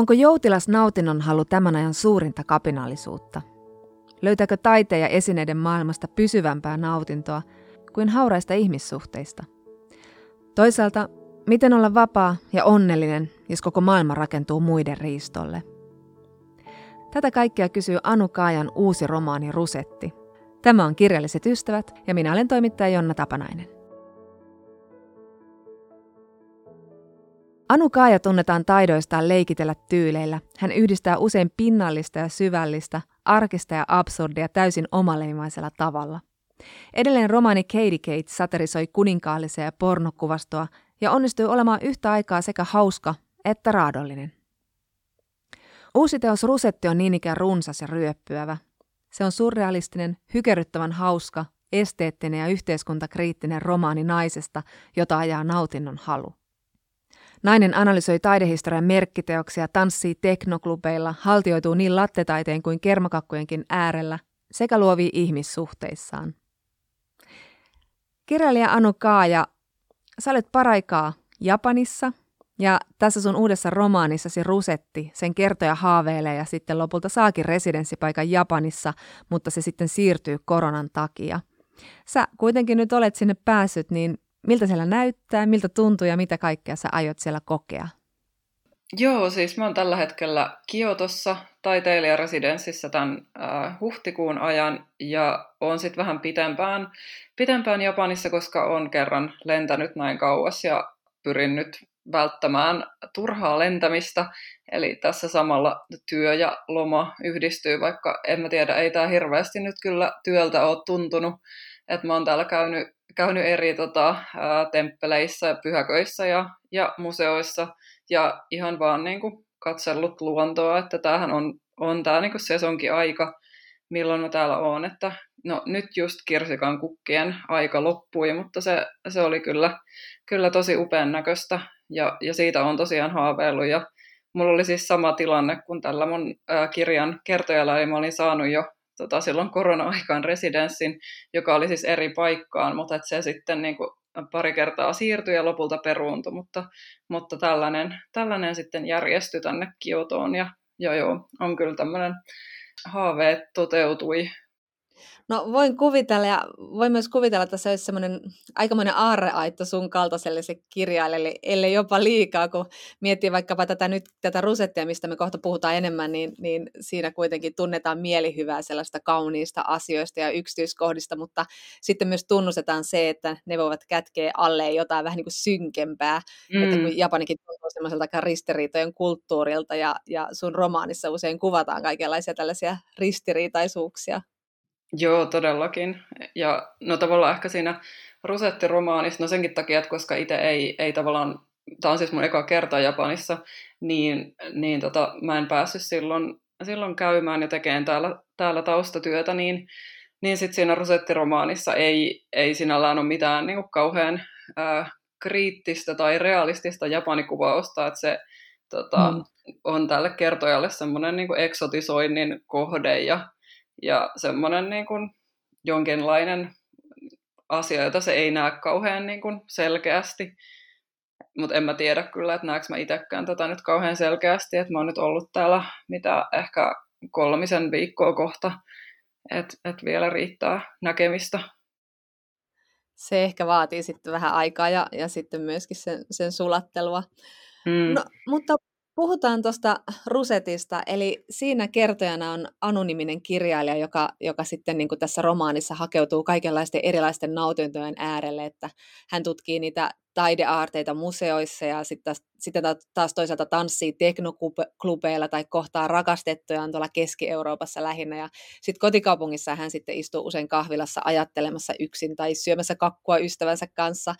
Onko joutilas nautinnon halu tämän ajan suurinta kapinallisuutta? Löytääkö taiteen ja esineiden maailmasta pysyvämpää nautintoa kuin hauraista ihmissuhteista? Toisaalta, miten olla vapaa ja onnellinen, jos koko maailma rakentuu muiden riistolle? Tätä kaikkea kysyy Anu Kaajan uusi romaani Rusetti. Tämä on Kirjalliset ystävät ja minä olen toimittaja Jonna Tapanainen. Anu Kaaja tunnetaan taidoistaan leikitellä tyyleillä. Hän yhdistää usein pinnallista ja syvällistä, arkista ja absurdia täysin omaleimaisella tavalla. Edelleen romaani Katie Kate saterisoi kuninkaallisia ja pornokuvastoa ja onnistui olemaan yhtä aikaa sekä hauska että raadollinen. Uusi teos Rusetti on niin ikään runsas ja ryöppyävä. Se on surrealistinen, hykerryttävän hauska, esteettinen ja yhteiskuntakriittinen romaani naisesta, jota ajaa nautinnon halu. Nainen analysoi taidehistorian merkkiteoksia, tanssii teknoklubeilla, haltioituu niin lattetaiteen kuin kermakakkujenkin äärellä sekä luovii ihmissuhteissaan. Kirjailija Anu Kaaja, sä olet paraikaa Japanissa ja tässä sun uudessa romaanissasi Rusetti, sen kertoja haaveilee ja sitten lopulta saakin residenssipaikan Japanissa, mutta se sitten siirtyy koronan takia. Sä kuitenkin nyt olet sinne päässyt, niin miltä siellä näyttää, miltä tuntuu ja mitä kaikkea sä aiot siellä kokea? Joo, siis mä oon tällä hetkellä Kiotossa taiteilijaresidenssissä tämän äh, huhtikuun ajan ja oon sitten vähän pitempään, pitempään Japanissa, koska on kerran lentänyt näin kauas ja pyrin nyt välttämään turhaa lentämistä. Eli tässä samalla työ ja loma yhdistyy, vaikka en mä tiedä, ei tämä hirveästi nyt kyllä työltä ole tuntunut. Että mä oon täällä käynyt, käynyt eri tota, ää, temppeleissä pyhäköissä ja, ja museoissa ja ihan vaan niin kuin, katsellut luontoa, että tämähän on, on tämä niin sesonkin aika, milloin mä täällä oon, että no nyt just kirsikan kukkien aika loppui, mutta se, se oli kyllä, kyllä tosi upean näköistä ja, ja siitä on tosiaan haaveillut ja mulla oli siis sama tilanne kuin tällä mun ää, kirjan kertojalla, eli mä olin saanut jo tota, silloin korona-aikaan residenssin, joka oli siis eri paikkaan, mutta et se sitten niin kuin, pari kertaa siirtyi ja lopulta peruuntui, mutta, mutta tällainen, tällainen sitten järjestyi tänne Kiotoon ja joo, joo on kyllä tämmöinen haaveet toteutui No voin kuvitella ja voin myös kuvitella, että se olisi semmoinen aikamoinen aarreaitto sun kaltaiselle se kirjailijalle, ellei jopa liikaa, kun miettii vaikkapa tätä nyt tätä rusettia, mistä me kohta puhutaan enemmän, niin, niin siinä kuitenkin tunnetaan mielihyvää sellaista kauniista asioista ja yksityiskohdista, mutta sitten myös tunnustetaan se, että ne voivat kätkeä alle jotain vähän niin kuin synkempää, mm. että kun Japanikin tuntuu semmoiselta ristiriitojen kulttuurilta ja, ja sun romaanissa usein kuvataan kaikenlaisia tällaisia ristiriitaisuuksia. Joo, todellakin. Ja no tavallaan ehkä siinä Rosetti-romaanissa, no senkin takia, että koska itse ei, ei tavallaan, tämä on siis mun eka kerta Japanissa, niin, niin tota, mä en päässyt silloin, silloin käymään ja tekemään täällä, täällä taustatyötä, niin, niin sitten siinä Rosetti-romaanissa ei, ei sinällään ole mitään niin kuin kauhean ää, kriittistä tai realistista japanikuvausta, että se tota, mm. on tälle kertojalle semmoinen niin eksotisoinnin kohde ja ja semmoinen niin kuin jonkinlainen asia, jota se ei näe kauhean niin kuin selkeästi. Mutta en mä tiedä kyllä, että näekö mä itsekään tätä nyt kauhean selkeästi, että mä oon nyt ollut täällä mitä ehkä kolmisen viikkoa kohta, että et vielä riittää näkemistä. Se ehkä vaatii sitten vähän aikaa ja, ja sitten myöskin sen, sen sulattelua. Mm. No, mutta Puhutaan tuosta Rusetista, eli siinä kertojana on anonyminen kirjailija, joka, joka sitten niin kuin tässä romaanissa hakeutuu kaikenlaisten erilaisten nautintojen äärelle, että hän tutkii niitä taideaarteita museoissa ja sitten, sitten taas toisaalta tanssii teknoklubeilla tai kohtaa rakastettuja tuolla Keski-Euroopassa lähinnä. Ja sitten kotikaupungissa hän sitten istuu usein kahvilassa ajattelemassa yksin tai syömässä kakkua ystävänsä kanssa.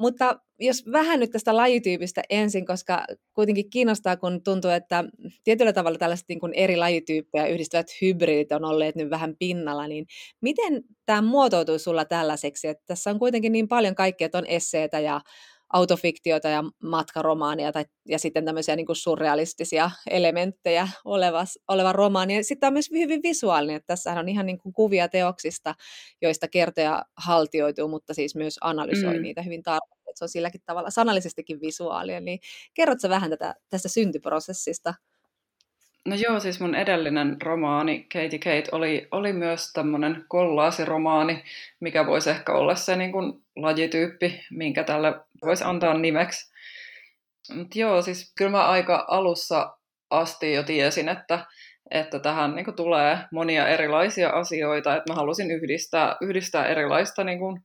Mutta jos vähän nyt tästä lajityypistä ensin, koska kuitenkin kiinnostaa, kun tuntuu, että tietyllä tavalla tällaiset niin kuin eri lajityyppejä yhdistävät hybridit on olleet nyt vähän pinnalla, niin miten tämä muotoutui sulla tällaiseksi? Että tässä on kuitenkin niin paljon kaikkea, että on esseitä ja autofiktiota ja matkaromaania tai, ja sitten tämmöisiä niin kuin surrealistisia elementtejä oleva, oleva romaani. Ja sitten on myös hyvin visuaalinen, että tässä on ihan niin kuin kuvia teoksista, joista kertoja haltioituu, mutta siis myös analysoi mm. niitä hyvin tarkasti. se on silläkin tavalla sanallisestikin visuaalia, niin kerrotko vähän tätä, tästä syntyprosessista? No joo, siis mun edellinen romaani, Katie Kate, oli, oli myös tämmöinen kollaasiromaani, mikä voisi ehkä olla se niin kuin lajityyppi, minkä tälle voisi antaa nimeksi. Mutta joo, siis kyllä mä aika alussa asti jo tiesin, että, että tähän niin kuin, tulee monia erilaisia asioita, että mä halusin yhdistää, yhdistää erilaista niin kuin,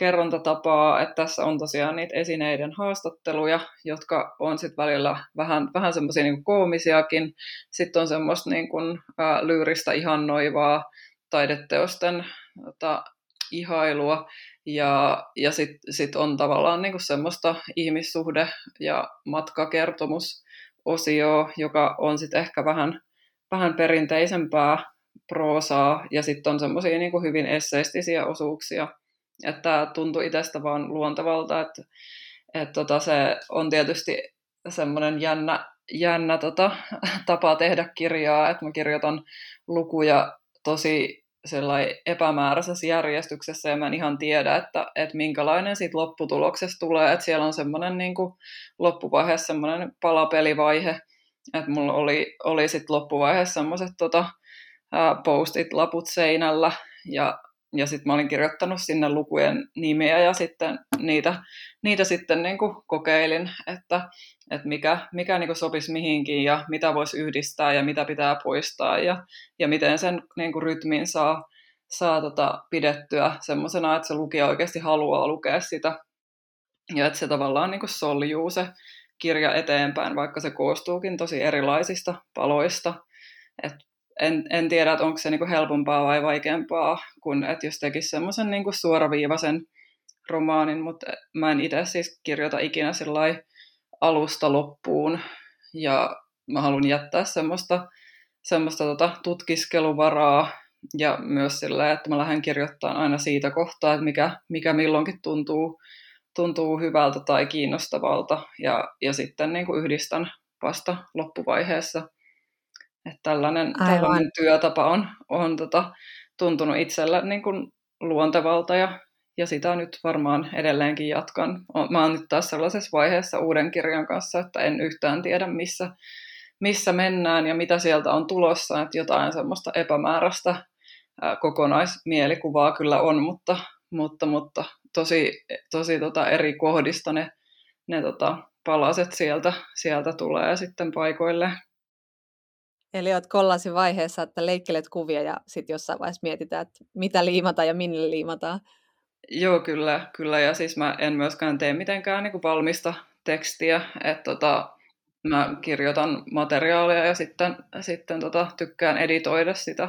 kerrontatapaa, että tässä on tosiaan niitä esineiden haastatteluja, jotka on sitten välillä vähän, vähän semmoisia niin koomisiakin. Sitten on semmoista niin kuin, ä, lyyristä ihannoivaa taideteosten tota, ihailua. Ja, ja sitten sit on tavallaan niin kuin semmoista ihmissuhde- ja matkakertomusosio, joka on sitten ehkä vähän, vähän perinteisempää proosaa, ja sitten on semmoisia niin hyvin esseistisiä osuuksia, että tuntui itsestä vaan luontevalta, että, että tota, se on tietysti semmoinen jännä, jännä tota, tapa tehdä kirjaa, että mä kirjoitan lukuja tosi epämääräisessä järjestyksessä ja mä en ihan tiedä, että, että minkälainen siitä lopputuloksesta tulee, että siellä on semmoinen niin loppuvaiheessa semmoinen palapelivaihe, että mulla oli, oli sitten loppuvaiheessa semmoiset tota, postit laput seinällä ja ja sitten mä olin kirjoittanut sinne lukujen nimiä ja sitten niitä, niitä sitten niin kuin kokeilin, että, että mikä, mikä niin kuin sopisi mihinkin ja mitä voisi yhdistää ja mitä pitää poistaa ja, ja miten sen niin kuin rytmin saa, saa tota pidettyä semmoisena, että se lukija oikeasti haluaa lukea sitä ja että se tavallaan niin kuin soljuu se kirja eteenpäin, vaikka se koostuukin tosi erilaisista paloista. Et en, en tiedä, että onko se niinku helpompaa vai vaikeampaa, kuin että jos tekisi semmoisen niinku suoraviivaisen romaanin, mutta mä en itse siis kirjoita ikinä alusta loppuun, ja mä haluan jättää semmoista, semmoista tota tutkiskeluvaraa, ja myös sillä, että mä lähden kirjoittamaan aina siitä kohtaa, että mikä, mikä milloinkin tuntuu, tuntuu hyvältä tai kiinnostavalta, ja, ja sitten niin kuin yhdistän vasta loppuvaiheessa – että tällainen, tällainen työtapa on, on tota, tuntunut itsellä niin kuin luontevalta ja, ja sitä nyt varmaan edelleenkin jatkan. Mä oon nyt taas sellaisessa vaiheessa uuden kirjan kanssa, että en yhtään tiedä missä, missä mennään ja mitä sieltä on tulossa, että jotain semmoista epämääräistä ää, kokonaismielikuvaa kyllä on, mutta, mutta, mutta tosi, tosi tota eri kohdista ne, ne tota palaset sieltä, sieltä tulee sitten paikoille. Eli olet kollasin vaiheessa, että leikkelet kuvia ja sitten jossain vaiheessa mietitään, että mitä liimataan ja minne liimataan. Joo, kyllä, kyllä. Ja siis mä en myöskään tee mitenkään niin kuin valmista tekstiä, että tota, mä kirjoitan materiaalia ja sitten, sitten tota, tykkään editoida sitä.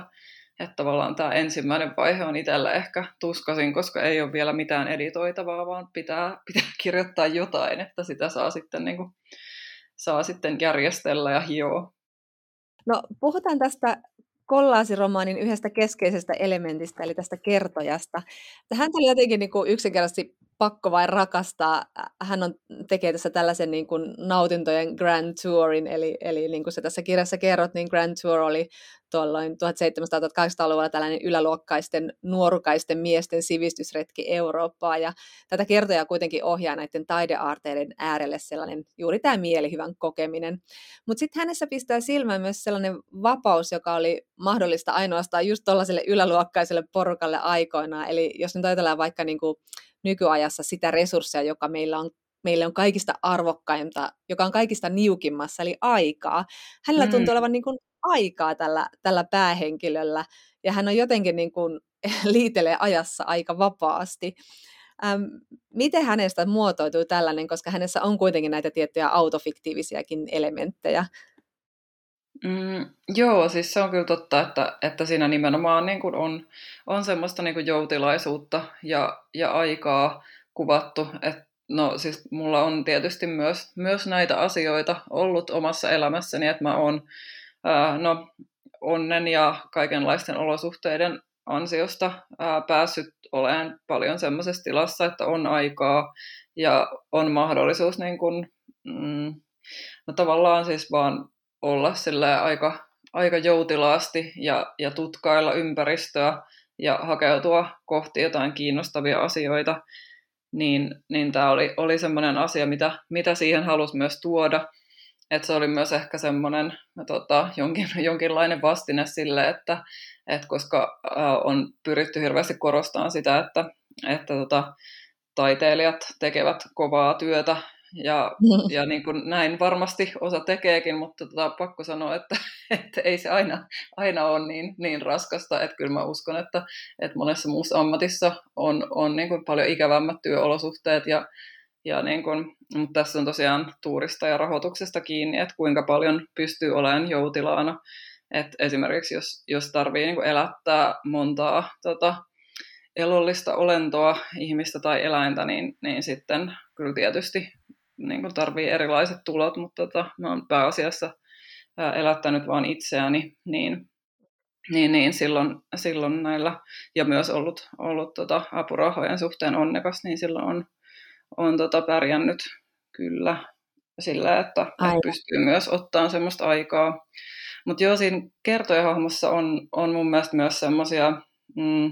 Että tavallaan tämä ensimmäinen vaihe on itsellä ehkä tuskasin, koska ei ole vielä mitään editoitavaa, vaan pitää, pitää kirjoittaa jotain, että sitä saa sitten, niin kuin, saa sitten järjestellä ja hioa. No puhutaan tästä kollaasiromaanin yhdestä keskeisestä elementistä, eli tästä kertojasta. Hän oli jotenkin niin kuin yksinkertaisesti pakko vain rakastaa. Hän on, tekee tässä tällaisen niin kuin nautintojen Grand Tourin, eli, eli niin kuin sä tässä kirjassa kerrot, niin Grand Tour oli tuolloin 1700-1800-luvulla tällainen yläluokkaisten, nuorukaisten miesten sivistysretki Eurooppaa, ja tätä kertoja kuitenkin ohjaa näiden taideaarteiden äärelle sellainen juuri tämä mielihyvän kokeminen. Mutta sitten hänessä pistää silmään myös sellainen vapaus, joka oli mahdollista ainoastaan just tuollaiselle yläluokkaiselle porukalle aikoinaan, eli jos nyt ajatellaan vaikka niin kuin nykyajassa sitä resurssia, joka meillä on meille on kaikista arvokkainta, joka on kaikista niukimmassa, eli aikaa. Hänellä mm. tuntuu olevan niin kuin aikaa tällä, tällä päähenkilöllä, ja hän on jotenkin niin kuin, liitelee ajassa aika vapaasti. Ähm, miten hänestä muotoituu tällainen, koska hänessä on kuitenkin näitä tiettyjä autofiktiivisiakin elementtejä? Mm, joo, siis se on kyllä totta, että, että siinä nimenomaan niin kuin on, on semmoista niin kuin joutilaisuutta ja, ja aikaa kuvattu. Et, no siis mulla on tietysti myös, myös näitä asioita ollut omassa elämässäni, että mä oon ää, no, onnen ja kaikenlaisten olosuhteiden ansiosta ää, päässyt olemaan paljon semmoisessa tilassa, että on aikaa ja on mahdollisuus niin kuin, mm, no tavallaan siis vaan olla aika, aika joutilaasti ja, ja tutkailla ympäristöä ja hakeutua kohti jotain kiinnostavia asioita. niin, niin tämä oli, oli semmoinen asia, mitä, mitä siihen halusi myös tuoda. Että se oli myös ehkä semmoinen tota, jonkin, jonkinlainen vastine sille, että, että koska äh, on pyritty hirveästi korostamaan sitä, että, että tota, taiteilijat tekevät kovaa työtä ja, ja niin kuin näin varmasti osa tekeekin, mutta tota, pakko sanoa, että, että ei se aina, aina ole niin, niin raskasta. Että kyllä mä uskon, että, että monessa muussa ammatissa on, on niin kuin paljon ikävämmät työolosuhteet. Ja, ja niin kuin, mutta tässä on tosiaan tuurista ja rahoituksesta kiinni, että kuinka paljon pystyy olemaan joutilaana. että esimerkiksi jos, jos tarvii niin kuin elättää montaa tota, elollista olentoa, ihmistä tai eläintä, niin, niin sitten kyllä tietysti niin kuin tarvii erilaiset tulot, mutta tota, mä oon pääasiassa elättänyt vain itseäni, niin, niin, niin silloin, silloin näillä, ja myös ollut, ollut tota apurahojen suhteen onnekas, niin silloin on, on tota pärjännyt kyllä sillä, että, että pystyy myös ottaa semmoista aikaa. Mutta joo, siinä kertojahahmossa on, on mun mielestä myös semmoisia, mm,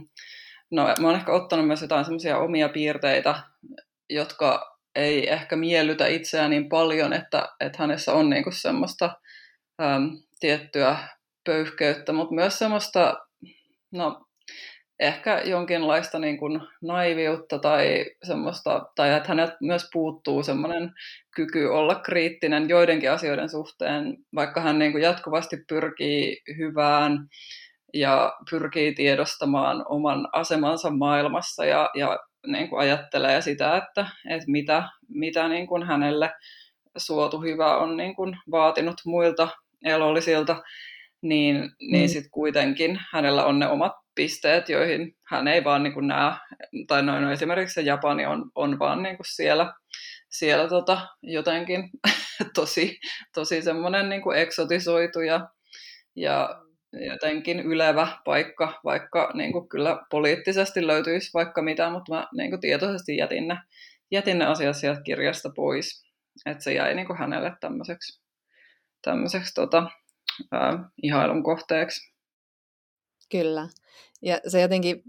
no mä oon ehkä ottanut myös jotain semmoisia omia piirteitä, jotka ei ehkä miellytä itseään niin paljon, että, että hänessä on niinku semmoista äm, tiettyä pöyhkeyttä, mutta myös semmoista, no ehkä jonkinlaista niin kuin naiviutta tai semmoista, tai että häneltä myös puuttuu semmoinen kyky olla kriittinen joidenkin asioiden suhteen, vaikka hän niin kuin jatkuvasti pyrkii hyvään ja pyrkii tiedostamaan oman asemansa maailmassa ja, ja niin kuin ajattelee sitä, että, että mitä, mitä niin kuin hänelle suotu hyvä on niin kuin vaatinut muilta elollisilta, niin, mm. niin sitten kuitenkin hänellä on ne omat pisteet, joihin hän ei vaan niin kuin näe, tai noin no esimerkiksi se Japani on, on vaan niin kuin siellä, siellä tota, jotenkin tosi, tosi semmoinen niin kuin eksotisoitu ja, ja jotenkin ylevä paikka, vaikka niin kuin kyllä poliittisesti löytyisi vaikka mitä, mutta mä niin kuin tietoisesti jätin ne, jätin ne asiat sieltä kirjasta pois. Että se jäi niin kuin hänelle tämmöiseksi, tämmöiseksi tota, ää, ihailun kohteeksi. Kyllä. Ja se jotenkin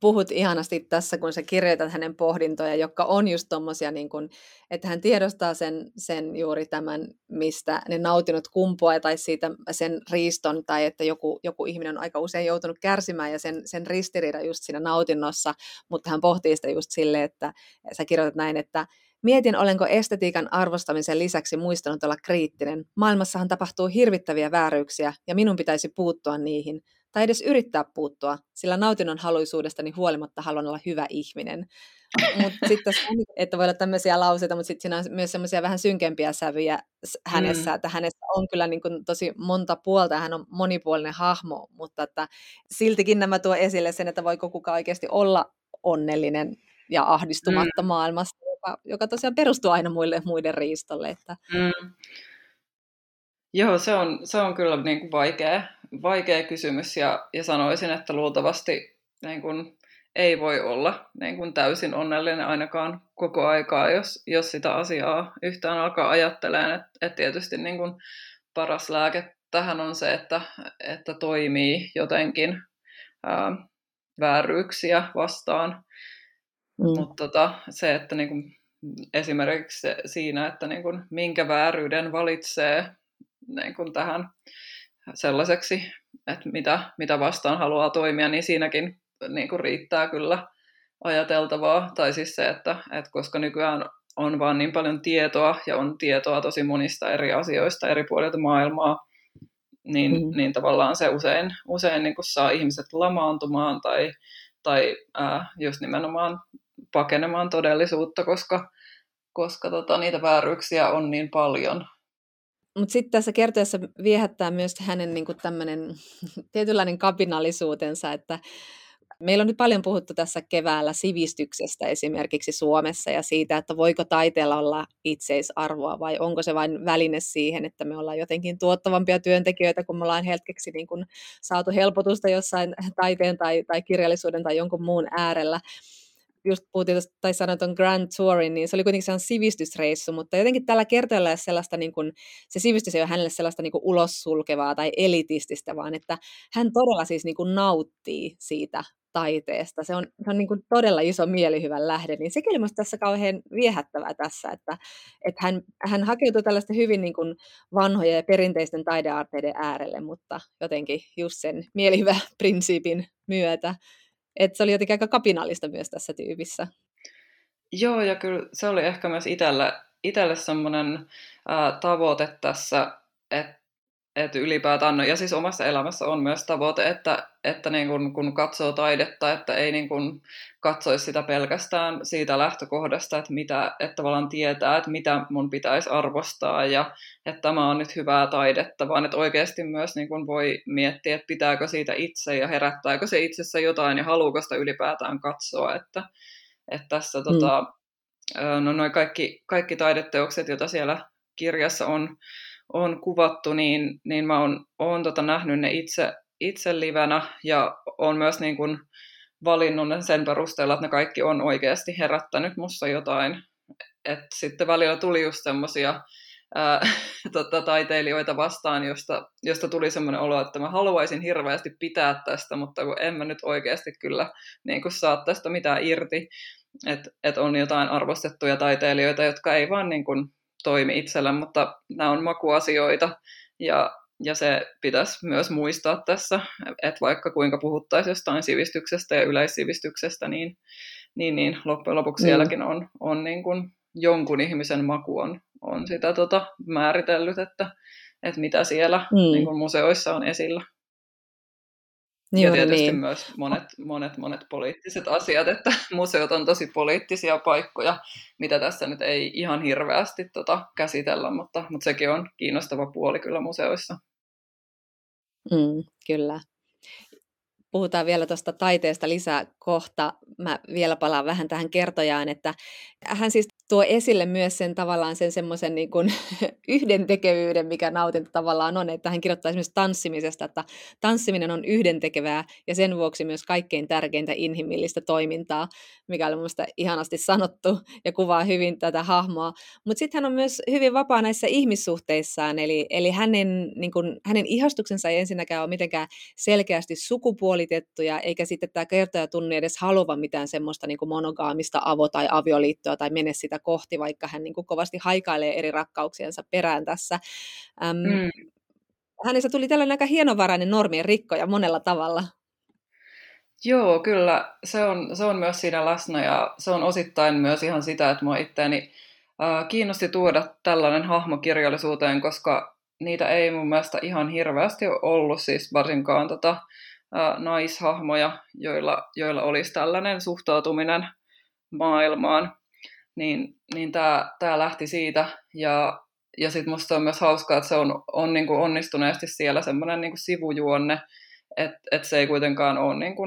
puhut ihanasti tässä, kun sä kirjoitat hänen pohdintoja, jotka on just tommosia, niin kun, että hän tiedostaa sen, sen juuri tämän, mistä ne nautinnot kumpuaa, tai siitä sen riiston, tai että joku, joku ihminen on aika usein joutunut kärsimään, ja sen, sen ristiriida just siinä nautinnossa, mutta hän pohtii sitä just silleen, että sä kirjoitat näin, että Mietin, olenko estetiikan arvostamisen lisäksi muistanut olla kriittinen. Maailmassahan tapahtuu hirvittäviä vääryyksiä ja minun pitäisi puuttua niihin tai edes yrittää puuttua, sillä nautinnon haluisuudestani huolimatta haluan olla hyvä ihminen. Mutta sitten että voi olla tämmöisiä lauseita, mutta sitten siinä on myös semmoisia vähän synkempiä sävyjä hänessä, mm. että hänessä on kyllä niin kuin tosi monta puolta ja hän on monipuolinen hahmo, mutta että siltikin nämä tuo esille sen, että voiko kukaan oikeasti olla onnellinen ja ahdistumatta mm. maailmassa, joka, joka tosiaan perustuu aina muille, muiden riistolle. Että... Mm. Joo, se on, se on kyllä niin kuin vaikea, vaikea kysymys ja, ja sanoisin, että luultavasti niin kuin, ei voi olla niin kuin täysin onnellinen ainakaan koko aikaa, jos, jos sitä asiaa yhtään alkaa ajattelemaan. Että et tietysti niin kuin paras lääke tähän on se, että, että toimii jotenkin ää, vääryyksiä vastaan. Mm. Mutta tota, se, että niin kuin, esimerkiksi siinä, että niin kuin, minkä vääryyden valitsee niin kuin tähän sellaiseksi, että mitä, mitä vastaan haluaa toimia, niin siinäkin niin kuin riittää kyllä ajateltavaa. Tai siis se, että, että koska nykyään on vaan niin paljon tietoa ja on tietoa tosi monista eri asioista eri puolilta maailmaa, niin, mm. niin tavallaan se usein, usein niin kuin saa ihmiset lamaantumaan tai, tai ää, just nimenomaan pakenemaan todellisuutta, koska, koska tota, niitä vääryyksiä on niin paljon. Mutta sitten tässä kertojassa viehättää myös hänen niinku tämmöinen tietynlainen kapinallisuutensa, että Meillä on nyt paljon puhuttu tässä keväällä sivistyksestä esimerkiksi Suomessa ja siitä, että voiko taiteella olla itseisarvoa vai onko se vain väline siihen, että me ollaan jotenkin tuottavampia työntekijöitä, kun me ollaan hetkeksi niin saatu helpotusta jossain taiteen tai, tai kirjallisuuden tai jonkun muun äärellä just puhuttiin tai sanoin tuon Grand Tourin, niin se oli kuitenkin sellainen sivistysreissu, mutta jotenkin tällä kertojalla sellaista, niin kuin, se sivistys ei ole hänelle sellaista niin kuin ulos sulkevaa tai elitististä, vaan että hän todella siis niin kuin nauttii siitä taiteesta. Se on, se on niin kuin todella iso mielihyvän lähde, niin sekin oli minusta tässä kauhean viehättävää tässä, että, että hän, hän hakeutui tällaista hyvin niin kuin vanhojen ja perinteisten taidearteiden äärelle, mutta jotenkin just sen mielihyvä-prinsiipin myötä. Että se oli jotenkin aika kapinallista myös tässä tyypissä. Joo, ja kyllä se oli ehkä myös itselle, semmoinen tavoite tässä, että että ylipäätään, no, ja siis omassa elämässä on myös tavoite, että, että niin kun, kun katsoo taidetta, että ei niin kun katsoisi sitä pelkästään siitä lähtökohdasta, että, mitä, että tavallaan tietää, että mitä mun pitäisi arvostaa ja että tämä on nyt hyvää taidetta, vaan että oikeasti myös niin kun voi miettiä, että pitääkö siitä itse ja herättääkö se itsessä jotain ja haluuko sitä ylipäätään katsoa, että, että tässä mm. tota, no noin kaikki, kaikki taideteokset, joita siellä kirjassa on, on kuvattu, niin, niin mä oon, oon tota nähnyt ne itse, itse livenä ja on myös niin kun valinnut ne sen perusteella, että ne kaikki on oikeasti herättänyt musta jotain. Et sitten välillä tuli just semmoisia tota, taiteilijoita vastaan, josta, josta tuli semmoinen olo, että mä haluaisin hirveästi pitää tästä, mutta kun en mä nyt oikeasti kyllä niin kun saa tästä mitään irti. Että et on jotain arvostettuja taiteilijoita, jotka ei vaan niin kun toimi itsellä, mutta nämä on makuasioita ja, ja se pitäisi myös muistaa tässä, että vaikka kuinka puhuttaisiin jostain sivistyksestä ja yleissivistyksestä, niin, niin, niin loppujen lopuksi mm. sielläkin on, on niin kuin jonkun ihmisen maku on, on sitä tota määritellyt, että, että mitä siellä mm. niin kuin museoissa on esillä. Juuri ja tietysti niin. myös monet, monet, monet poliittiset asiat, että museot on tosi poliittisia paikkoja, mitä tässä nyt ei ihan hirveästi tota käsitellä, mutta, mutta sekin on kiinnostava puoli kyllä museoissa. Mm, kyllä. Puhutaan vielä tuosta taiteesta lisää kohta. Mä vielä palaan vähän tähän kertojaan, että hän siis tuo esille myös sen tavallaan sen semmoisen niin kuin yhdentekevyyden, mikä nautinto tavallaan on, että hän kirjoittaa esimerkiksi tanssimisesta, että tanssiminen on yhdentekevää ja sen vuoksi myös kaikkein tärkeintä inhimillistä toimintaa, mikä oli mielestäni ihanasti sanottu ja kuvaa hyvin tätä hahmoa. Mutta sitten hän on myös hyvin vapaa näissä ihmissuhteissaan, eli, eli hänen, niin kuin, hänen ihastuksensa ei ensinnäkään ole mitenkään selkeästi sukupuolitettuja, eikä sitten tämä kertoja tunni edes haluva mitään semmoista niin kuin monogaamista avo- tai avioliittoa tai mene sitä kohti, vaikka hän niin kuin kovasti haikailee eri rakkauksiensa perään tässä. Äm, mm. Hänessä tuli tällainen aika hienovarainen normien rikkoja monella tavalla. Joo, kyllä. Se on, se on myös siinä läsnä ja se on osittain myös ihan sitä, että mua itseäni äh, kiinnosti tuoda tällainen hahmo kirjallisuuteen, koska niitä ei mun mielestä ihan hirveästi ole ollut, siis varsinkaan tota, äh, naishahmoja, joilla, joilla olisi tällainen suhtautuminen maailmaan niin, niin tämä tää lähti siitä. Ja, ja sitten musta on myös hauskaa, että se on, on niinku onnistuneesti siellä semmoinen niinku sivujuonne, että et se ei kuitenkaan ole niinku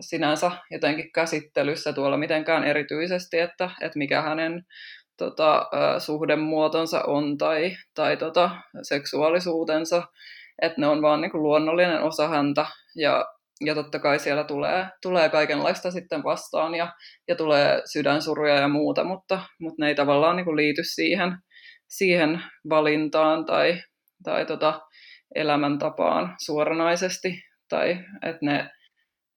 sinänsä jotenkin käsittelyssä tuolla mitenkään erityisesti, että, että mikä hänen tota, suhdemuotonsa on tai, tai tota, seksuaalisuutensa, että ne on vaan niin kuin luonnollinen osa häntä ja, ja totta kai siellä tulee, tulee kaikenlaista sitten vastaan ja, ja tulee sydänsuruja ja muuta, mutta, mutta ne ei tavallaan niin kuin liity siihen, siihen valintaan tai, tai tota elämäntapaan suoranaisesti, tai että ne,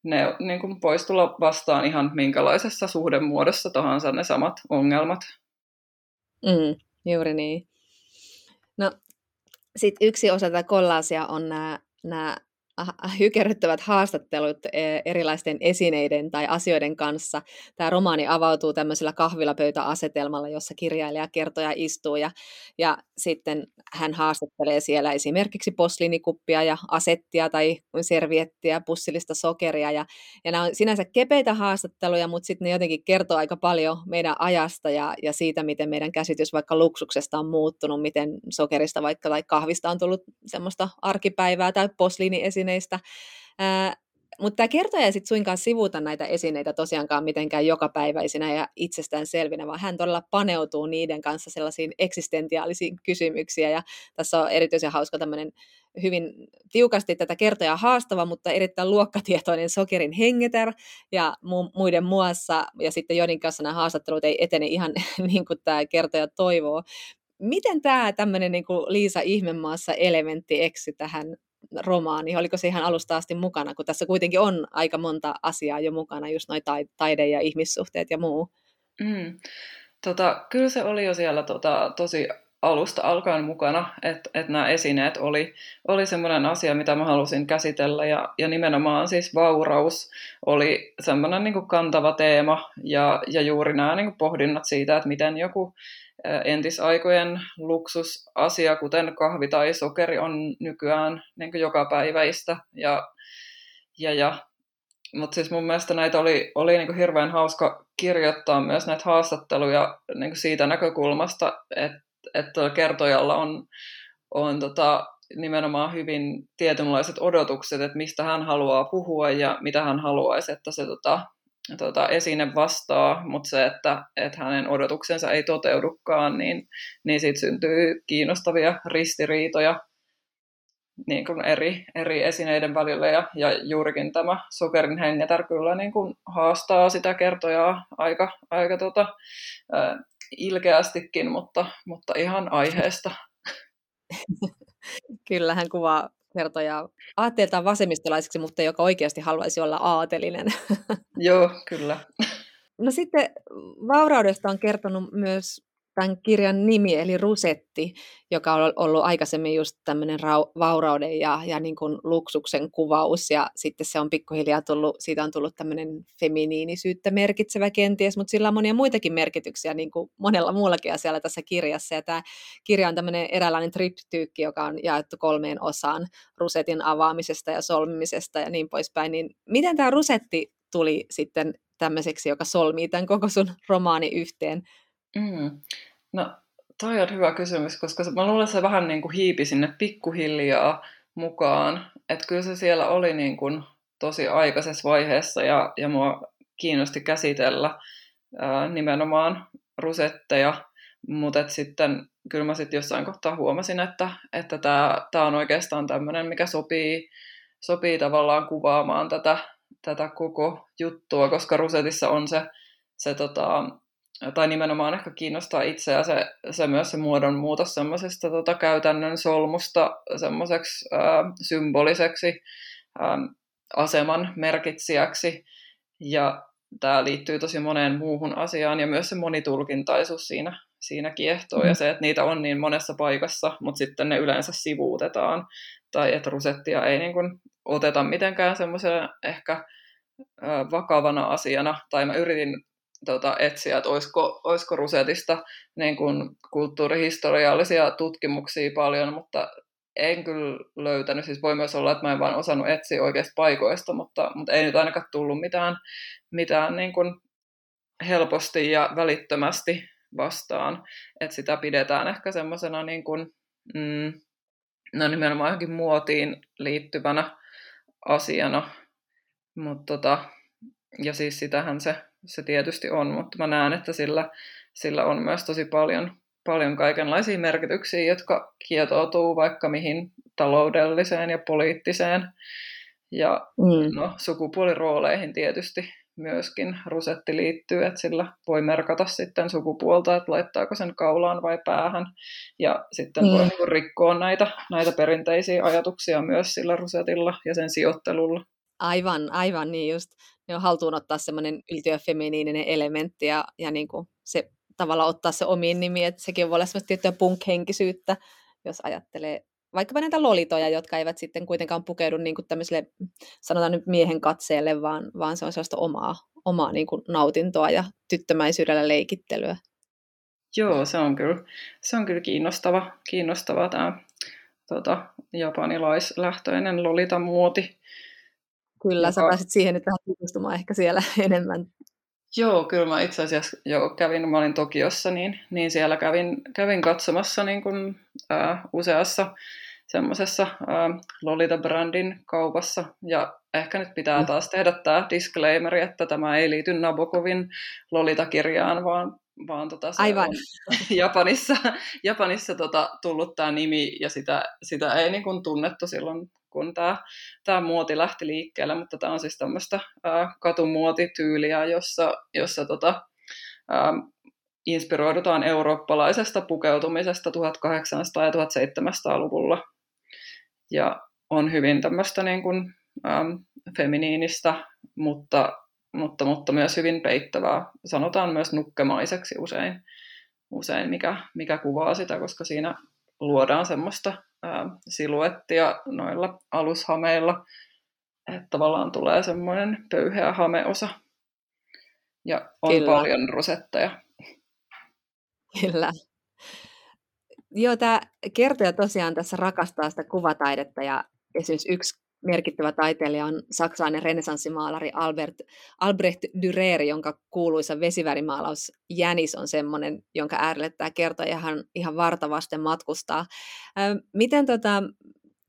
ne niin kuin voisi tulla vastaan ihan minkälaisessa suhdemuodossa tahansa ne samat ongelmat. Mm, juuri niin. No, sitten yksi osa tätä kollaasia on nämä, hykerryttävät haastattelut e, erilaisten esineiden tai asioiden kanssa. Tämä romaani avautuu tämmöisellä kahvilapöytäasetelmalla, jossa kirjailija kertoja istuu ja, ja sitten hän haastattelee siellä esimerkiksi posliinikuppia ja asettia tai serviettiä, pussillista sokeria ja, ja nämä on sinänsä kepeitä haastatteluja, mutta sitten ne jotenkin kertoo aika paljon meidän ajasta ja, ja siitä, miten meidän käsitys vaikka luksuksesta on muuttunut, miten sokerista vaikka tai kahvista on tullut semmoista arkipäivää tai posliiniesineitä esineistä. mutta tämä kertoja ei sitten suinkaan sivuuta näitä esineitä tosiaankaan mitenkään jokapäiväisinä ja itsestään selvinä, vaan hän todella paneutuu niiden kanssa sellaisiin eksistentiaalisiin kysymyksiin. Ja tässä on erityisen hauska tämmöinen hyvin tiukasti tätä kertoja haastava, mutta erittäin luokkatietoinen sokerin hengeter ja mu- muiden muassa. Ja sitten joiden kanssa nämä haastattelut ei etene ihan niin kuin tämä kertoja toivoo. Miten tämä tämmöinen niin Liisa Ihmemaassa elementti eksy tähän romaani? Oliko se ihan alusta asti mukana, kun tässä kuitenkin on aika monta asiaa jo mukana, just noin taide ja ihmissuhteet ja muu? Mm. Tota, kyllä se oli jo siellä tota, tosi alusta alkaen mukana, että et nämä esineet oli, oli semmoinen asia, mitä mä halusin käsitellä ja, ja nimenomaan siis vauraus oli semmoinen niin kantava teema ja, ja juuri nämä niin pohdinnat siitä, että miten joku entisaikojen luksusasia, kuten kahvi tai sokeri, on nykyään niin joka päiväistä. Ja, ja, ja. Mutta siis mun mielestä näitä oli, oli niin hirveän hauska kirjoittaa myös näitä haastatteluja niin siitä näkökulmasta, että että kertojalla on, on tota, nimenomaan hyvin tietynlaiset odotukset, että mistä hän haluaa puhua ja mitä hän haluaisi, että se tota, tota, esine vastaa, mutta se, että, että hänen odotuksensa ei toteudukaan, niin, niin siitä syntyy kiinnostavia ristiriitoja niin kuin eri, eri esineiden välillä ja, ja juurikin tämä sokerin hengetär kyllä niin kuin haastaa sitä kertojaa aika, aika tota, ilkeästikin, mutta, mutta ihan aiheesta. Kyllä hän kuvaa kertoja aatteeltaan vasemmistolaiseksi, mutta joka oikeasti haluaisi olla aatelinen. Joo, kyllä. No sitten vauraudesta on kertonut myös tämän kirjan nimi, eli Rusetti, joka on ollut aikaisemmin just tämmöinen rau- vaurauden ja, ja niin kuin luksuksen kuvaus, ja sitten se on pikkuhiljaa tullut, siitä on tullut tämmöinen feminiinisyyttä merkitsevä kenties, mutta sillä on monia muitakin merkityksiä, niin kuin monella muullakin asialla tässä kirjassa, ja tämä kirja on tämmöinen eräänlainen triptyykki, joka on jaettu kolmeen osaan rusetin avaamisesta ja solmimisesta ja niin poispäin, niin miten tämä rusetti tuli sitten tämmöiseksi, joka solmii tämän koko sun romaani yhteen? Mm. No, toi on hyvä kysymys, koska mä luulen, että se vähän niin kuin hiipi sinne pikkuhiljaa mukaan. Että kyllä se siellä oli niin kuin tosi aikaisessa vaiheessa ja, ja mua kiinnosti käsitellä ää, nimenomaan rusetteja, mutta sitten kyllä mä sitten jossain kohtaa huomasin, että että tämä on oikeastaan tämmöinen, mikä sopii, sopii tavallaan kuvaamaan tätä, tätä koko juttua, koska rusetissa on se, se tota, tai nimenomaan ehkä kiinnostaa itseä se, se myös se muodon muutos semmoisesta tota, käytännön solmusta semmoiseksi symboliseksi ää, aseman merkitsijäksi. Ja tämä liittyy tosi moneen muuhun asiaan ja myös se monitulkintaisuus siinä, siinä kiehtoo mm. ja se, että niitä on niin monessa paikassa, mutta sitten ne yleensä sivuutetaan tai että rusettia ei niin kuin oteta mitenkään semmoisena ehkä vakavana asiana, tai mä yritin tota, etsiä, että olisiko, olisiko Rusetista niin kuin kulttuurihistoriallisia tutkimuksia paljon, mutta en kyllä löytänyt. Siis voi myös olla, että mä en vaan osannut etsiä oikeasta paikoista, mutta, mutta ei nyt ainakaan tullut mitään, mitään niin kuin helposti ja välittömästi vastaan. Että sitä pidetään ehkä semmoisena niin kuin, mm, no nimenomaan johonkin muotiin liittyvänä asiana. Mutta tota, ja siis sitähän se se tietysti on, mutta mä näen, että sillä, sillä on myös tosi paljon, paljon kaikenlaisia merkityksiä, jotka kietoutuu vaikka mihin taloudelliseen ja poliittiseen ja mm. no, sukupuolirooleihin tietysti myöskin rusetti liittyy, että sillä voi merkata sitten sukupuolta, että laittaako sen kaulaan vai päähän. Ja sitten mm. voi niin rikkoa näitä, näitä perinteisiä ajatuksia myös sillä rusetilla ja sen sijoittelulla. Aivan, aivan niin just on haltuun ottaa semmoinen yltiöfeminiininen elementti ja, ja niin kuin se tavallaan ottaa se omiin nimiin, että sekin voi olla semmoista tiettyä punk-henkisyyttä, jos ajattelee vaikkapa näitä lolitoja, jotka eivät sitten kuitenkaan pukeudu niin kuin tämmöiselle, sanotaan nyt miehen katseelle, vaan, vaan se on sellaista omaa, omaa niin kuin nautintoa ja tyttömäisyydellä leikittelyä. Joo, se on kyllä, se on kyllä kiinnostava, kiinnostava tämä tota, japanilaislähtöinen lolita-muoti. Kyllä, sä pääsit siihen nyt vähän tutustumaan ehkä siellä enemmän. Joo, kyllä mä itse asiassa jo kävin, mä olin Tokiossa, niin, niin siellä kävin, kävin katsomassa niin kuin, ää, useassa semmoisessa Lolita-brändin kaupassa. Ja ehkä nyt pitää mm. taas tehdä tämä disclaimeri, että tämä ei liity Nabokovin Lolita-kirjaan, vaan, vaan tota se Aivan. on Japanissa, Japanissa tota, tullut tämä nimi ja sitä, sitä ei niin kuin tunnettu silloin kun tämä, tämä muoti lähti liikkeelle, mutta tämä on siis tämmöistä katumuotityyliä, jossa, jossa tota, ää, inspiroidutaan eurooppalaisesta pukeutumisesta 1800- ja 1700-luvulla. Ja on hyvin tämmöistä niin kuin, ähm, feminiinistä, mutta, mutta, mutta myös hyvin peittävää. Sanotaan myös nukkemaiseksi usein, usein mikä, mikä kuvaa sitä, koska siinä luodaan semmoista ää, siluettia noilla alushameilla, että tavallaan tulee semmoinen pöyheä hameosa. Ja on Kyllä. paljon rosetteja. Kyllä. Joo, tämä kertoja tosiaan tässä rakastaa sitä kuvataidetta ja esimerkiksi yksi merkittävä taiteilija on saksalainen renesanssimaalari Albert, Albrecht Dürer, jonka kuuluisa vesivärimaalaus Jänis on semmoinen, jonka äärelle tämä kertoja ihan, ihan vartavasten matkustaa. Miten tota,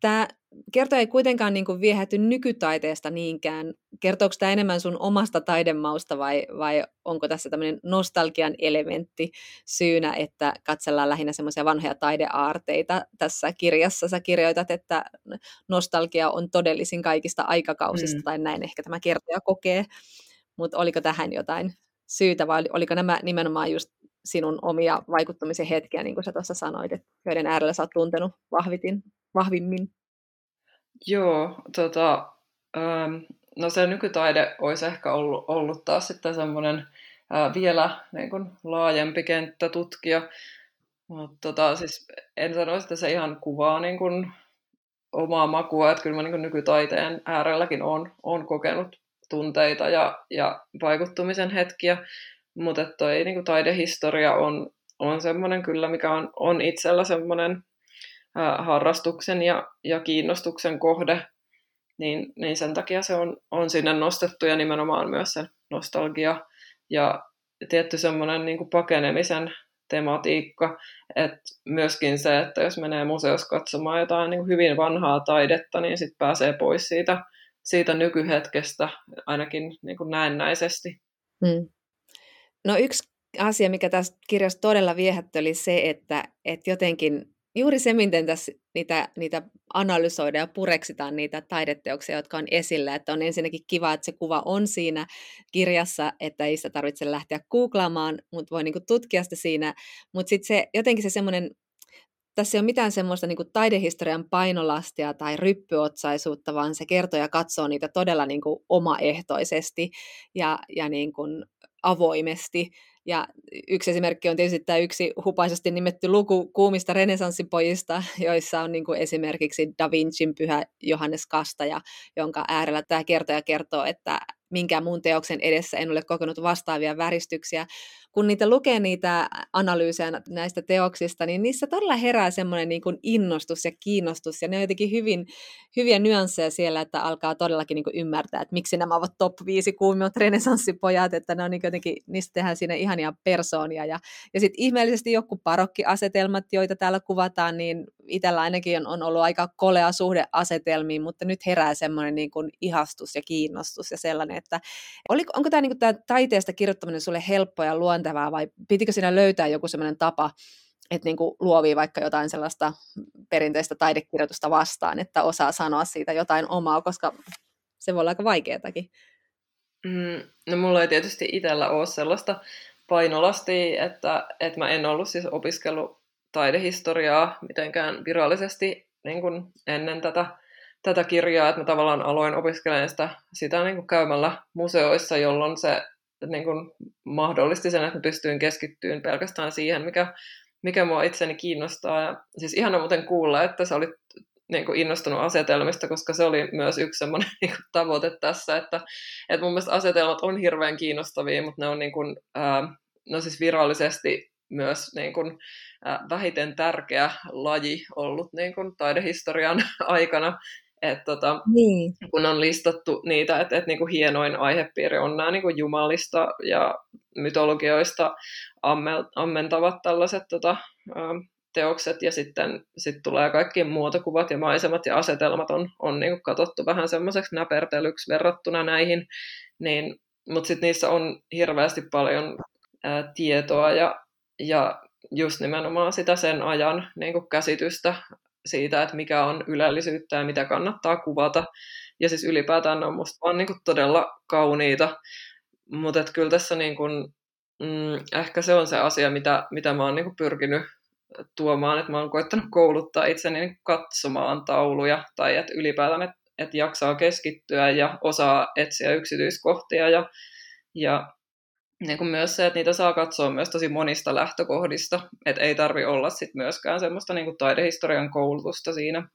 tämä kertoja ei kuitenkaan niin kuin viehäty nykytaiteesta niinkään. Kertooko tämä enemmän sun omasta taidemausta vai, vai onko tässä tämmöinen nostalgian elementti syynä, että katsellaan lähinnä semmoisia vanhoja taideaarteita tässä kirjassa? Sä kirjoitat, että nostalgia on todellisin kaikista aikakausista, mm. tai näin ehkä tämä kertoja kokee. Mutta oliko tähän jotain syytä vai oliko nämä nimenomaan just sinun omia vaikuttamisen hetkiä, niin kuin sä tuossa sanoit, että joiden äärellä sä oot tuntenut vahvitin, vahvimmin? Joo, tota, ähm, no se nykytaide olisi ehkä ollut, ollut taas sitten semmoinen äh, vielä niin kuin laajempi kenttä tutkia. Mutta tota, siis en sanoisi, että se ihan kuvaa niin kuin omaa makua, että kyllä mä niin nykytaiteen äärelläkin on, on kokenut tunteita ja, ja vaikuttumisen hetkiä, mutta toi niin kuin taidehistoria on, on semmoinen kyllä, mikä on, on itsellä semmoinen harrastuksen ja, ja kiinnostuksen kohde, niin, niin sen takia se on, on sinne nostettu ja nimenomaan myös se nostalgia ja tietty semmoinen niin pakenemisen tematiikka, että myöskin se, että jos menee museossa katsomaan jotain niin hyvin vanhaa taidetta, niin sitten pääsee pois siitä, siitä nykyhetkestä ainakin niin kuin näennäisesti. Hmm. No yksi asia, mikä tässä kirjassa todella viehätti, oli se, että, että jotenkin juuri se, miten tässä niitä, niitä analysoidaan ja pureksitaan niitä taideteoksia, jotka on esillä. Että on ensinnäkin kiva, että se kuva on siinä kirjassa, että ei sitä tarvitse lähteä googlaamaan, mutta voi niinku tutkia sitä siinä. Mutta sitten se, jotenkin se semmoinen tässä ei ole mitään semmoista niin taidehistorian painolastia tai ryppyotsaisuutta, vaan se kertoo ja katsoo niitä todella niin kuin omaehtoisesti ja, ja niin kuin avoimesti. Ja yksi esimerkki on tietysti tämä yksi hupaisesti nimetty luku kuumista renesanssipojista, joissa on niin kuin esimerkiksi Da Vincin pyhä Johannes Kastaja, jonka äärellä tämä kertoja kertoo, että minkään muun teoksen edessä en ole kokenut vastaavia väristyksiä. Kun niitä lukee niitä analyysejä näistä teoksista, niin niissä todella herää semmoinen niin kuin innostus ja kiinnostus, ja ne on jotenkin hyvin, hyviä nyansseja siellä, että alkaa todellakin niin kuin ymmärtää, että miksi nämä ovat top 5 kuumimmat renesanssipojat, että ne on niin jotenkin, niistä tehdään siinä ihania persoonia, ja, ja sitten ihmeellisesti joku parokkiasetelmat, joita täällä kuvataan, niin itsellä ainakin on, on ollut aika kolea suhde asetelmiin, mutta nyt herää semmoinen niin kuin ihastus ja kiinnostus ja sellainen, että oliko, onko tämä, niin tämä taiteesta kirjoittaminen sulle helppoa ja luontevaa vai pitikö siinä löytää joku semmoinen tapa, että niin kuin luovii vaikka jotain sellaista perinteistä taidekirjoitusta vastaan, että osaa sanoa siitä jotain omaa, koska se voi olla aika vaikeatakin. Mm, no mulla ei tietysti itsellä ole sellaista painolastia, että, että mä en ollut siis opiskellut taidehistoriaa mitenkään virallisesti niin kuin ennen tätä tätä kirjaa, että mä tavallaan aloin opiskelemaan sitä, sitä niin kuin käymällä museoissa, jolloin se niin kuin mahdollisti sen, että mä pystyin keskittymään pelkästään siihen, mikä, mikä mua itseni kiinnostaa. Ja siis ihana muuten kuulla, että sä olit niin kuin innostunut asetelmista, koska se oli myös yksi semmoinen niin kuin tavoite tässä, että, että mun mielestä asetelmat on hirveän kiinnostavia, mutta ne on niin kuin, ää, no siis virallisesti myös niin kuin, ää, vähiten tärkeä laji ollut niin kuin taidehistorian aikana, et tota, niin. kun on listattu niitä, että et niinku hienoin aihepiiri on nämä niinku jumalista ja mytologioista ammel, ammentavat tällaiset tota, teokset, ja sitten sit tulee kaikki muotokuvat ja maisemat ja asetelmat on, on niinku katsottu vähän semmoiseksi näpertelyksi verrattuna näihin, niin, mutta sitten niissä on hirveästi paljon ää, tietoa ja, ja just nimenomaan sitä sen ajan niin kuin käsitystä siitä, että mikä on ylellisyyttä ja mitä kannattaa kuvata. Ja siis ylipäätään ne on musta vaan niin kuin todella kauniita. Mutta kyllä tässä niin kuin, mm, ehkä se on se asia, mitä, mitä mä oon niin kuin pyrkinyt tuomaan, että mä oon koittanut kouluttaa itseni niin katsomaan tauluja tai että ylipäätään, että, että jaksaa keskittyä ja osaa etsiä yksityiskohtia ja, ja niin kuin myös se, että niitä saa katsoa myös tosi monista lähtökohdista, että ei tarvi olla sit myöskään semmoista niin kuin taidehistorian koulutusta siinä.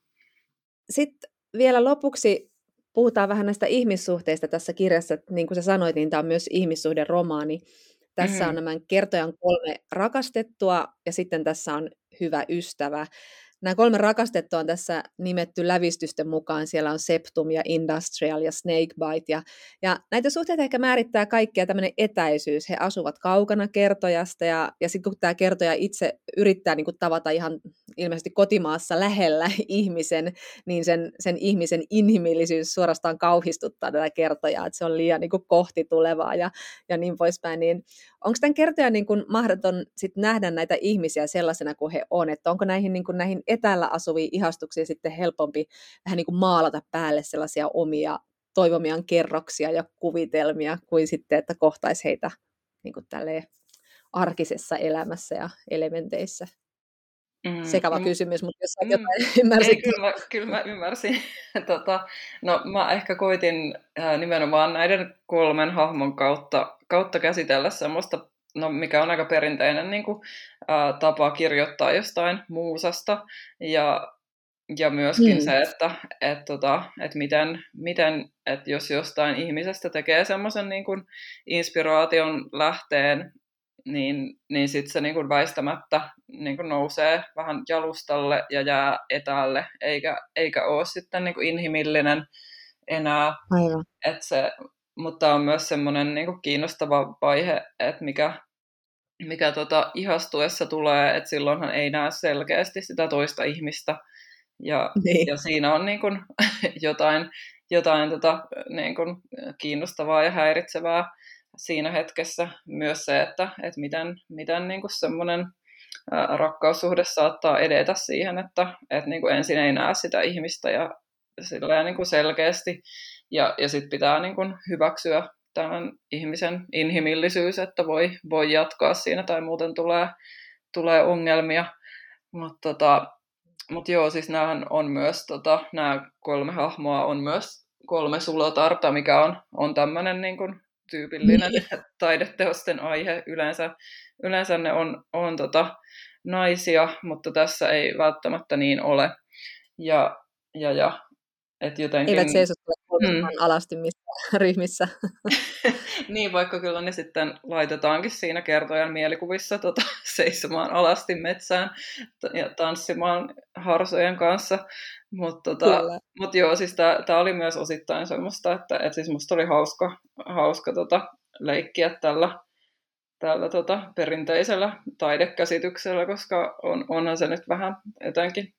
Sitten vielä lopuksi puhutaan vähän näistä ihmissuhteista tässä kirjassa. Niin kuin sä sanoit, niin tämä on myös ihmissuhderomaani. Tässä mm. on nämä kertojan kolme rakastettua ja sitten tässä on hyvä ystävä. Nämä kolme rakastettua on tässä nimetty lävistysten mukaan. Siellä on Septum ja Industrial ja Snakebite. Ja, ja näitä suhteita ehkä määrittää kaikkia tämmöinen etäisyys. He asuvat kaukana kertojasta ja, ja sitten kun tämä kertoja itse yrittää niin kuin tavata ihan ilmeisesti kotimaassa lähellä ihmisen, niin sen, sen ihmisen inhimillisyys suorastaan kauhistuttaa tätä kertojaa, että se on liian niin kuin kohti tulevaa ja, ja niin poispäin. Niin onko tämän kertojan niin kuin mahdoton sit nähdä näitä ihmisiä sellaisena kuin he on, että onko näihin, niin kuin näihin etäällä asuvia ihastuksia sitten helpompi vähän niin kuin maalata päälle sellaisia omia toivomiaan kerroksia ja kuvitelmia kuin sitten, että kohtaisi heitä niin kuin arkisessa elämässä ja elementeissä. Mm, Sekava mm, kysymys, mutta jos mm, jotain ymmärsit. Ei, kyllä, mä, kyllä mä ymmärsin. tota, no, mä ehkä koitin äh, nimenomaan näiden kolmen hahmon kautta, kautta käsitellä semmoista, no, mikä on aika perinteinen niin kuin, äh, tapa kirjoittaa jostain muusasta. Ja, ja myöskin mm. se, että et, tota, et miten, miten et jos jostain ihmisestä tekee semmoisen niin inspiraation lähteen, niin, niin sitten se niin kuin väistämättä niin kuin nousee vähän jalustalle ja jää etäälle, eikä, eikä ole sitten niin kuin inhimillinen enää. Aivan. Et se, mutta on myös semmoinen niin kuin kiinnostava vaihe, että mikä, mikä tota ihastuessa tulee, että silloinhan ei näe selkeästi sitä toista ihmistä, ja, niin. ja siinä on niin kuin jotain, jotain tota, niin kuin kiinnostavaa ja häiritsevää siinä hetkessä myös se, että, että miten, miten niin kuin semmoinen rakkaussuhde saattaa edetä siihen, että, että niin kuin ensin ei näe sitä ihmistä ja silleen niin kuin selkeästi ja, ja sitten pitää niin kuin hyväksyä tämän ihmisen inhimillisyys, että voi, voi jatkaa siinä tai muuten tulee, tulee ongelmia. Mutta tota, mut joo, siis on myös, tota, nämä kolme hahmoa on myös kolme sulotarta, mikä on, on tämmöinen niin kuin tyypillinen niin. taideteosten aihe. Yleensä, yleensä ne on, on tota, naisia, mutta tässä ei välttämättä niin ole. Ja, ja, ja et jotenkin... Eivät seisottele mm. alasti missään ryhmissä. niin, vaikka kyllä ne sitten laitetaankin siinä kertojan mielikuvissa tota, seisomaan alasti metsään ja tanssimaan harsojen kanssa. Mutta tota, mut joo, siis tämä oli myös osittain semmoista, että et siis musta oli hauska, hauska tota, leikkiä tällä, tällä tota, perinteisellä taidekäsityksellä, koska on, onhan se nyt vähän jotenkin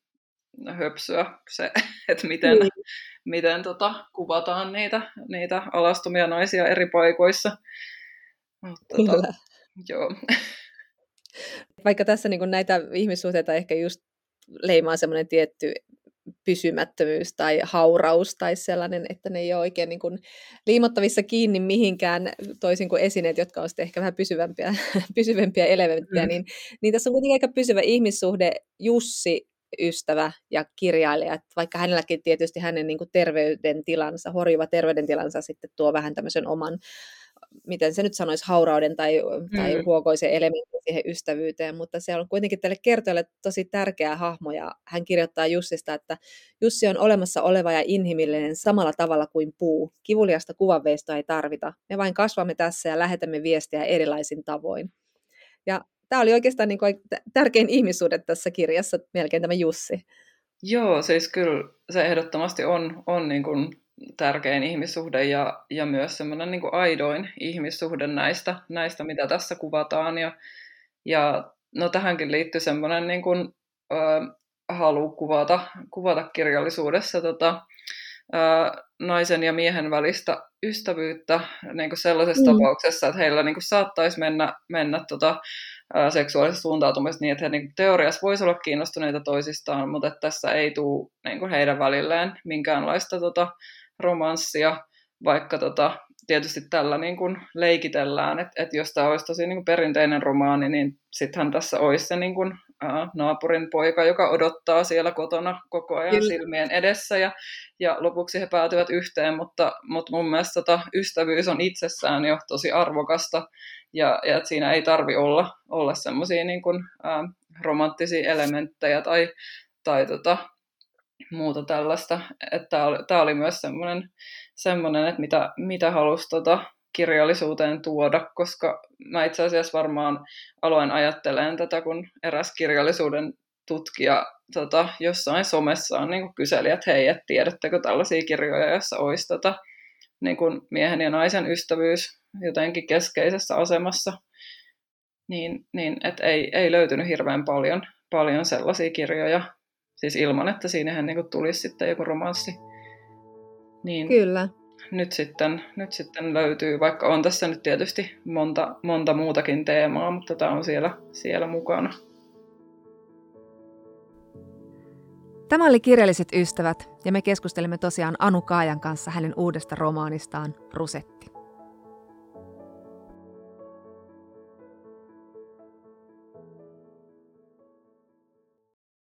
höpsyä se, että miten, mm. miten tota, kuvataan niitä, niitä alastumia naisia eri paikoissa. Mutta, tota, joo. Vaikka tässä niin näitä ihmissuhteita ehkä just leimaa semmoinen tietty pysymättömyys tai hauraus tai sellainen, että ne ei ole oikein niin kuin liimottavissa kiinni mihinkään, toisin kuin esineet, jotka ovat ehkä vähän pysyvämpiä, pysyvämpiä elementtejä, mm. niin, niin tässä on kuitenkin aika pysyvä ihmissuhde Jussi ystävä ja kirjailija, että vaikka hänelläkin tietysti hänen niin kuin terveydentilansa, horjuva terveydentilansa sitten tuo vähän tämmöisen oman, miten se nyt sanoisi, haurauden tai, mm. tai huokoisen elementin siihen ystävyyteen, mutta se on kuitenkin tälle kertojalle tosi tärkeä hahmo ja hän kirjoittaa Jussista, että Jussi on olemassa oleva ja inhimillinen samalla tavalla kuin puu. Kivuliasta kuvanveistoa ei tarvita. Me vain kasvamme tässä ja lähetämme viestiä erilaisin tavoin. Ja tämä oli oikeastaan niin kuin tärkein ihmissuhde tässä kirjassa, melkein tämä Jussi. Joo, siis kyllä se ehdottomasti on, on niin kuin tärkein ihmissuhde ja, ja myös semmoinen niin kuin aidoin ihmissuhde näistä, näistä, mitä tässä kuvataan. Ja, ja no tähänkin liittyy semmoinen niin kuin, ö, halu kuvata, kuvata kirjallisuudessa tota, ö, naisen ja miehen välistä ystävyyttä niin kuin sellaisessa mm. tapauksessa, että heillä niin kuin saattaisi mennä, mennä tota, seksuaalisesta suuntautumisesta niin, että he niin teoriassa voisi olla kiinnostuneita toisistaan, mutta että tässä ei tule niin kuin heidän välilleen minkäänlaista tota, romanssia, vaikka tota, tietysti tällä niin kuin leikitellään, että, että jos tämä olisi tosi niin kuin perinteinen romaani, niin sittenhän tässä olisi se niin kuin, ää, naapurin poika, joka odottaa siellä kotona koko ajan Kyllä. silmien edessä, ja, ja lopuksi he päätyvät yhteen, mutta, mutta mun mielestä tota, ystävyys on itsessään jo tosi arvokasta, ja, ja että siinä ei tarvi olla, olla semmoisia niin kuin, ää, romanttisia elementtejä tai, tai tota, muuta tällaista. Tämä oli, tämä oli myös semmoinen, semmoinen että mitä, mitä halusi tota kirjallisuuteen tuoda, koska mä itse asiassa varmaan aloin ajattelemaan tätä, kun eräs kirjallisuuden tutkija tota, jossain somessaan niin kyseli, että hei, et tiedättekö tällaisia kirjoja, joissa olisi tota, niin kuin miehen ja naisen ystävyys jotenkin keskeisessä asemassa, niin, niin et ei, ei löytynyt hirveän paljon, paljon sellaisia kirjoja, Siis ilman, että siinähän niin tulisi sitten joku romanssi. Niin Kyllä. Nyt sitten, nyt sitten löytyy, vaikka on tässä nyt tietysti monta, monta muutakin teemaa, mutta tämä on siellä, siellä mukana. Tämä oli Kirjalliset ystävät, ja me keskustelimme tosiaan Anu Kaajan kanssa hänen uudesta romaanistaan Rusetti.